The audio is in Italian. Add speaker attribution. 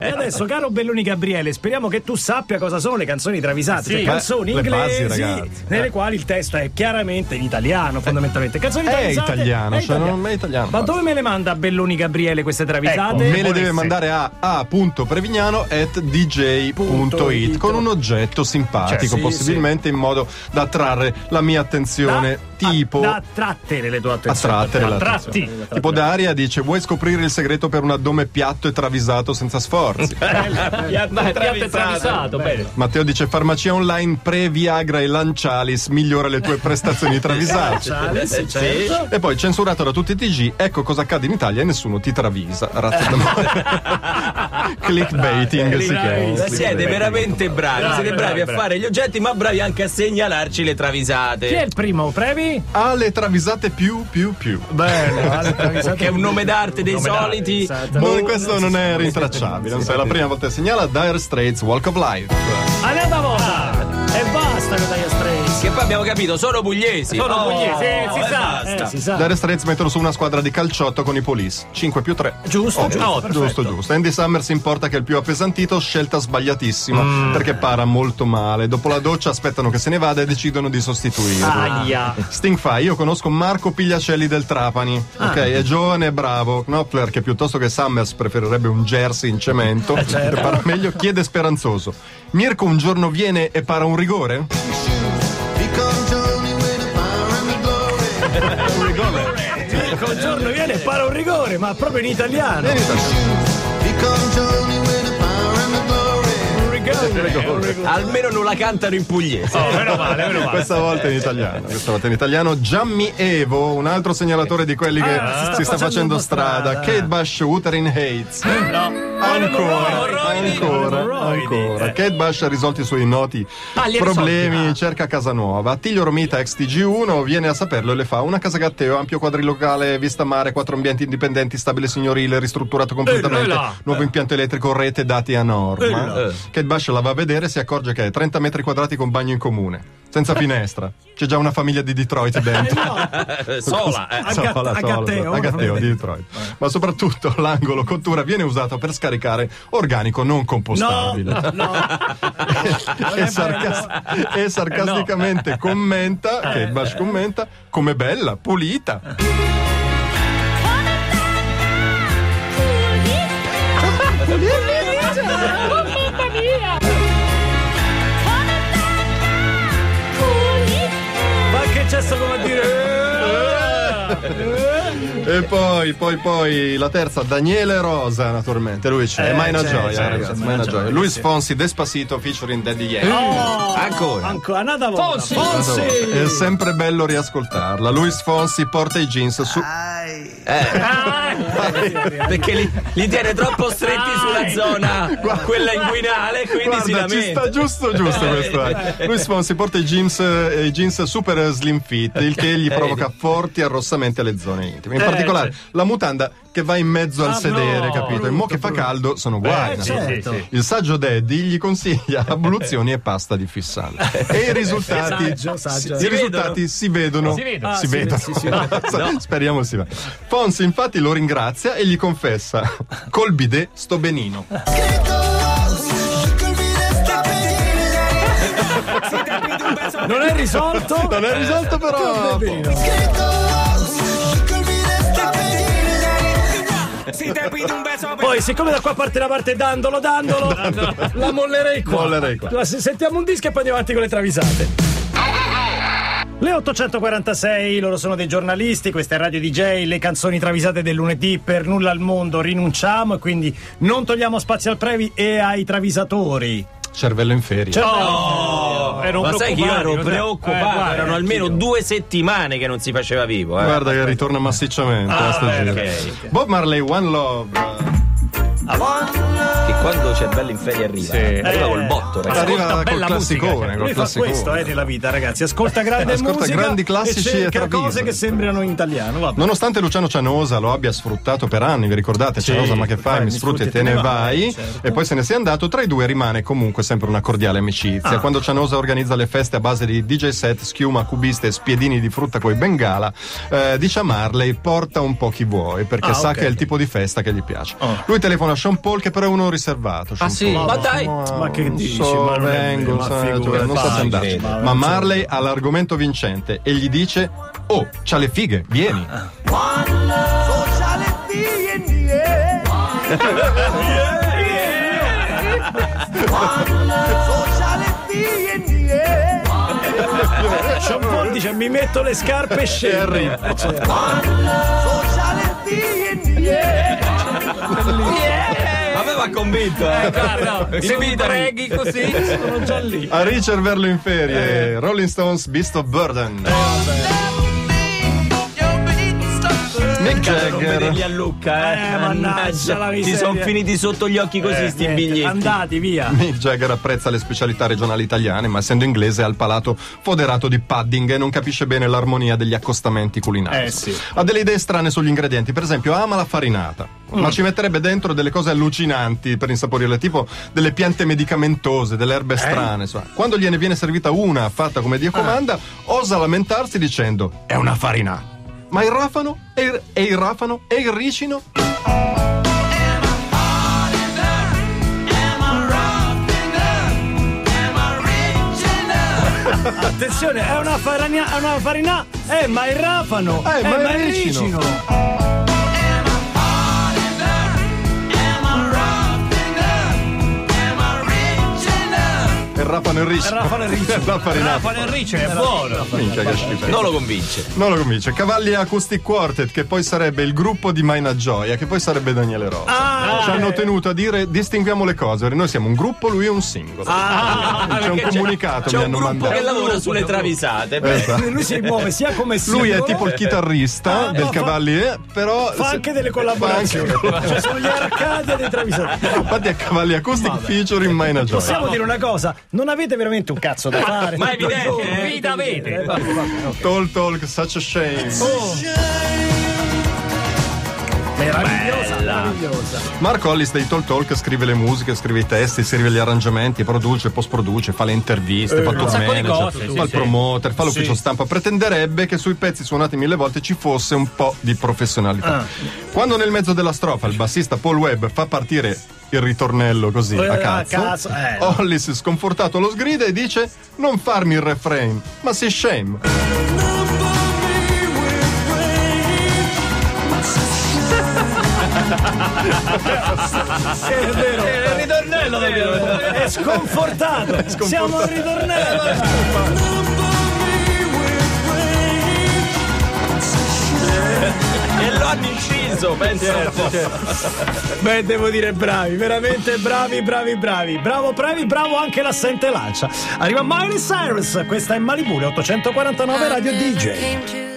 Speaker 1: E adesso, caro Belloni Gabriele, speriamo che tu sappia cosa sono le canzoni travisate,
Speaker 2: Sì.
Speaker 1: cioè canzoni
Speaker 3: Le basi,
Speaker 1: inglesi
Speaker 3: ragazzi.
Speaker 1: nelle quali il testo è chiaramente in italiano, fondamentalmente. Canzoni
Speaker 3: È
Speaker 1: travisate
Speaker 3: italiano,
Speaker 1: è
Speaker 3: cioè
Speaker 1: italiano.
Speaker 3: non è italiano,
Speaker 1: Ma
Speaker 3: guarda.
Speaker 1: dove me le manda Belloni Gabriele queste travisate?
Speaker 3: Me le deve mandare a a.prevignano at dj.it con un oggetto simpatico,
Speaker 1: Cioè, sì,
Speaker 3: possibilmente in modo da attrarre la mia attenzione. tipo.
Speaker 1: da trattere le tue attenzioni. Da
Speaker 2: tratti.
Speaker 3: attenzione. Tipo Daria dice: Vuoi scoprire il segreto per un addome piatto e travisato senza sforzi?
Speaker 2: Piatto travisato.
Speaker 3: Matteo dice: Farmacia online pre-Viagra e Lancialis migliora le tue prestazioni travisate.
Speaker 1: Ciao, sì, certo.
Speaker 3: E poi censurato da tutti i TG, ecco cosa accade in Italia e nessuno ti travisa. Clickbaiting si chiama.
Speaker 4: Siete veramente bravi,
Speaker 1: Bravi,
Speaker 4: siete bravi
Speaker 1: bravi,
Speaker 4: a fare gli oggetti, ma bravi anche a segnalarci le
Speaker 1: Chi è
Speaker 4: travisate.
Speaker 1: il primo, Previ?
Speaker 3: Ha le travisate più più più.
Speaker 1: Bene,
Speaker 4: Che è un nome d'arte dei soliti.
Speaker 1: esatto.
Speaker 3: Boh, questo non è rintracciabile. Non so, è la prima volta che segnala Dire Straits Walk of Life.
Speaker 1: Andiamo volta! E basta con Dire Straits.
Speaker 4: Che poi abbiamo capito, sono pugliesi.
Speaker 1: Sono
Speaker 4: Oh,
Speaker 1: pugliesi,
Speaker 4: e
Speaker 1: si sa,
Speaker 4: basta.
Speaker 1: eh, si sa.
Speaker 3: Dire Straits mettono su una squadra di calciotto con i police. 5 più 3.
Speaker 1: Giusto, giusto,
Speaker 3: giusto, giusto, giusto. Andy Summers importa che è il più appesantito, scelta sbagliatissima, perché para molto male. Dopo la doccia aspettano che se ne vada e decidono di sostituirlo.
Speaker 1: Aia.
Speaker 3: Sting fa, io conosco Marco Pigliacelli del Trapani, ok, è giovane e bravo. Knopfler, che piuttosto che Summers preferirebbe un jersey in cemento,
Speaker 1: certo.
Speaker 3: e para meglio, chiede speranzoso. Mirko un giorno viene e para un rigore? Un rigore?
Speaker 1: Mirko un giorno viene e para un rigore, ma proprio in italiano. Un rigore.
Speaker 4: Almeno non la cantano in pugliese.
Speaker 2: Oh, meno male, meno male.
Speaker 3: Questa volta in italiano, questa volta in italiano. Gianni Evo, un altro segnalatore di quelli che
Speaker 1: Ah,
Speaker 3: si sta, facendo strada. Kate Bush, Wuthering Hates. Ancora, ancora, ancora. Kate Bush ha risolto i suoi noti
Speaker 1: Ah, li ha
Speaker 3: problemi,
Speaker 1: risolti? Ah.
Speaker 3: cerca casa nuova. Attilio Romita, ex TG1, viene a saperlo e le fa una casa gatteo, ampio quadrilocale, vista mare, quattro ambienti indipendenti, stabile signorile, ristrutturato completamente,
Speaker 1: Eh,
Speaker 3: nuovo impianto elettrico, rete, dati a norma.
Speaker 4: là.
Speaker 3: Kate Bush la va a vedere e si accorge che è 30 metri quadrati con bagno in comune, senza finestra. C'è già una famiglia di Detroit dentro.
Speaker 4: Eh, Sola. eh.
Speaker 1: A
Speaker 3: Sola,
Speaker 1: Gat-
Speaker 3: sola,
Speaker 1: a Gatteo,
Speaker 3: sola, a Gatteo di Detroit. Ma soprattutto l'angolo cottura viene usato per scaricare organico non
Speaker 1: No,
Speaker 3: compostabile.
Speaker 1: no.
Speaker 3: E, sarcas- e sarcasticamente commenta, che Bash commenta, come bella, pulita.
Speaker 1: Ma
Speaker 3: E poi, poi, poi la terza, Daniele Rosa, naturalmente. Lui c'è.
Speaker 1: Eh,
Speaker 3: mai una
Speaker 1: c'è,
Speaker 3: gioia,
Speaker 1: c'è,
Speaker 3: ragazzi.
Speaker 1: c'è,
Speaker 3: mai una
Speaker 1: c'è,
Speaker 3: gioia. Luis. Fonsi, Despacito, featuring Daddy Yankee.
Speaker 1: Oh,
Speaker 4: Ancora.
Speaker 1: Ancora, un'altra volta.
Speaker 2: Fonsi.
Speaker 1: Fonsi.
Speaker 3: È sempre bello riascoltarla. Luis Fonsi porta i jeans su.
Speaker 4: Perché li, li tiene troppo stretti sulla zona, quella inguinale, quindi si
Speaker 3: Guarda, ci sta
Speaker 4: lamenta.
Speaker 3: giusto giusto questo. eh. Luis Fonsi porta i jeans, eh, i jeans super slim fit, il che gli provoca forti arrossamenti alle zone intime. In
Speaker 1: Eh,
Speaker 3: particolare
Speaker 1: sì.
Speaker 3: la mutanda che va in mezzo al
Speaker 1: Ah,
Speaker 3: sedere,
Speaker 1: no,
Speaker 3: capito? E mo
Speaker 1: brutto,
Speaker 3: che fa
Speaker 1: brutto.
Speaker 3: caldo sono guai.
Speaker 1: Eh,
Speaker 3: no?
Speaker 1: certo.
Speaker 2: Sì, sì,
Speaker 3: Il saggio Daddy gli consiglia abluzioni e pasta di fissante. E i risultati,
Speaker 1: Saggio, saggio.
Speaker 3: si- i risultati si vedono.
Speaker 2: Si vedono.
Speaker 3: Si
Speaker 1: Ah, sì,
Speaker 3: vedono.
Speaker 1: sì.
Speaker 3: Speriamo si va. Fonsi infatti lo ringrazia e gli confessa: col bidet sto benino.
Speaker 1: Non è risolto?
Speaker 3: Non è risolto, però.
Speaker 1: Poi, siccome da qua parte la parte dandolo, dandolo, la mollerei qua.
Speaker 3: Mollerei qua.
Speaker 1: La- se- Sentiamo un disco e poi andiamo avanti con le travisate. Le 846, loro sono dei giornalisti, questa è Radio DJ, le canzoni travisate del lunedì, per nulla al mondo rinunciamo e quindi non togliamo spazio al Previ e ai travisatori.
Speaker 3: Cervello in ferie.
Speaker 1: Cioè,
Speaker 4: Oh,
Speaker 1: eh, non
Speaker 4: ma sai che io ero preoccupato,
Speaker 1: eh, guarda,
Speaker 4: erano almeno
Speaker 1: anch'io.
Speaker 4: due settimane che non si faceva vivo. Eh.
Speaker 3: Guarda che ritorna massicciamente
Speaker 1: Ah,
Speaker 3: a sto
Speaker 1: bene,
Speaker 3: giro.
Speaker 4: ok.
Speaker 3: Bob Marley, One Love.
Speaker 4: Che quando c'è bello in ferie arriva.
Speaker 3: Sì.
Speaker 4: Arriva
Speaker 1: Eh.
Speaker 4: col botto, ragazzi.
Speaker 3: Arriva col
Speaker 2: bella
Speaker 3: classicone,
Speaker 2: musica,
Speaker 3: col
Speaker 1: Lui
Speaker 3: classicone.
Speaker 1: questo eh, nella vita, ragazzi. Ascolta grande
Speaker 3: Ascolta
Speaker 1: musica
Speaker 3: grandi classici
Speaker 1: e cerca
Speaker 3: e
Speaker 1: cose che sembrano in italiano. Vabbè.
Speaker 3: Nonostante Luciano Cianosa lo abbia sfruttato per anni, vi ricordate?
Speaker 1: Sì,
Speaker 3: Cianosa, ma che fai? Mi sfrutti e te ne vai.
Speaker 1: certo.
Speaker 3: E poi se ne sia andato. Tra i due rimane comunque sempre una cordiale amicizia.
Speaker 1: Ah.
Speaker 3: Quando Cianosa organizza le feste a base di DJ set, schiuma, cubiste e spiedini di frutta coi bengala, eh, dice a Marley: porta un po' chi vuoi, perché
Speaker 1: Ah,
Speaker 3: sa
Speaker 1: ok.
Speaker 3: che è il tipo di festa che gli piace.
Speaker 1: Oh.
Speaker 3: Lui telefona a Sean Paul, che però è uno riservato riservato.
Speaker 4: Ah, sì?
Speaker 3: Sean
Speaker 4: Ma
Speaker 3: Paul.
Speaker 4: dai.
Speaker 1: Ma che dici?
Speaker 3: So,
Speaker 1: Ma
Speaker 3: vengo,
Speaker 1: ma
Speaker 3: non so se andarci.
Speaker 4: credo.
Speaker 3: Ma Marley ha l'argomento vincente e gli dice: Oh, c'ha le fighe, vieni.
Speaker 1: Sean Paul dice mi metto le scarpe e scendo. cioè,
Speaker 4: Aveva convinto, eh.
Speaker 2: Guarda, se mi preghi così.
Speaker 1: sono già lì.
Speaker 3: A ricerverlo in ferie, Rolling Stones Beast of Burden. Mick
Speaker 4: Non
Speaker 3: Jagger.
Speaker 4: vederli a Lucca, eh.
Speaker 1: Eh, mannaggia la
Speaker 4: Ti
Speaker 1: miseria.
Speaker 4: sono finiti sotto gli occhi così sti
Speaker 1: Niente,
Speaker 4: biglietti.
Speaker 1: Andati via.
Speaker 3: Mick Jagger apprezza le specialità regionali italiane, ma essendo inglese ha il palato foderato di pudding e non capisce bene l'armonia degli accostamenti culinari.
Speaker 1: Eh, sì.
Speaker 3: Ha delle idee strane sugli ingredienti, per esempio ama la farinata,
Speaker 1: Mm.
Speaker 3: ma ci metterebbe dentro delle cose allucinanti per insaporirle, tipo delle piante medicamentose, delle erbe
Speaker 1: Eh?
Speaker 3: strane. insomma. Quando gliene viene servita una fatta come Dio comanda,
Speaker 1: Ah.
Speaker 3: osa lamentarsi dicendo è una farinata. Ma il rafano? E il, e il rafano? E il ricino?
Speaker 1: Attenzione, è una farina, è una farina, eh, ma il rafano,
Speaker 3: Eh, ma
Speaker 1: ma
Speaker 3: il
Speaker 1: il
Speaker 3: ricino.
Speaker 1: ricino.
Speaker 3: E il rafano e il ricino.
Speaker 1: Il rafano e il ricino.
Speaker 3: La farinata.
Speaker 2: Rafano Enrico è buono.
Speaker 3: Minchia, che schifezza.
Speaker 4: Non lo convince.
Speaker 3: Non lo convince. Cavalli Acoustic Quartet, che poi sarebbe il gruppo di Maina Gioia, che poi sarebbe Daniele Rosa.
Speaker 1: Ah,
Speaker 3: Ci hanno
Speaker 1: eh.
Speaker 3: tenuto a dire distinguiamo le cose. Noi siamo un gruppo, lui è un singolo.
Speaker 1: Ah,
Speaker 3: c'è un
Speaker 4: perché
Speaker 3: comunicato,
Speaker 4: C'è
Speaker 3: mi
Speaker 4: un
Speaker 3: hanno
Speaker 4: gruppo
Speaker 3: mandato.
Speaker 4: che lavora sulle travisate. beh.
Speaker 3: Esatto.
Speaker 1: lui si muove sia come
Speaker 3: Lui è
Speaker 1: singolo,
Speaker 3: tipo il chitarrista
Speaker 1: Ah,
Speaker 3: del
Speaker 1: fa-
Speaker 3: Cavalli, eh, però.
Speaker 1: Fa
Speaker 3: se-
Speaker 1: anche delle
Speaker 3: fa
Speaker 1: collaborazioni.
Speaker 3: anche-
Speaker 1: Cioè, sono gli arcadi dei travisati.
Speaker 3: Infatti è Cavalli Acoustic featuring Maina Gioia.
Speaker 1: Possiamo dire una cosa? Non avete veramente un cazzo da fare.
Speaker 4: ma è evidente, eh.
Speaker 2: Vita avete.
Speaker 1: Eh,
Speaker 3: Talk Talk, such a shame.
Speaker 1: Oh. Meravigliosa, meravigliosa.
Speaker 3: Mark Hollis dei Talk Talk scrive le musiche, scrive i testi, scrive gli arrangiamenti, produce, post-produce, fa le interviste, fa il tour manager,
Speaker 2: cose, sì,
Speaker 3: fa il
Speaker 2: sì.
Speaker 3: promoter, fa l'ufficio
Speaker 2: Sì.
Speaker 3: stampa. Pretenderebbe che sui pezzi suonati mille volte ci fosse un po' di professionalità.
Speaker 1: Ah.
Speaker 3: Quando nel mezzo della strofa il bassista Paul Webb fa partire il ritornello così
Speaker 1: Eh,
Speaker 3: a
Speaker 1: a
Speaker 3: cazzo,
Speaker 1: caso, eh.
Speaker 3: Hollis sconfortato lo sgrida e dice non farmi il refrain, ma si shame.
Speaker 1: È vero.
Speaker 2: Il ritornello davvero.
Speaker 1: È sconfortato. Siamo al ritornello.
Speaker 4: E lo inciso, pensa un po'.
Speaker 1: Beh, devo dire bravi, veramente bravi, bravi, bravi. Bravo, bravi, bravo anche l'assente lancia. Arriva Miley Cyrus, questa è Malibu, le 849 Radio DJ.
Speaker 5: Came to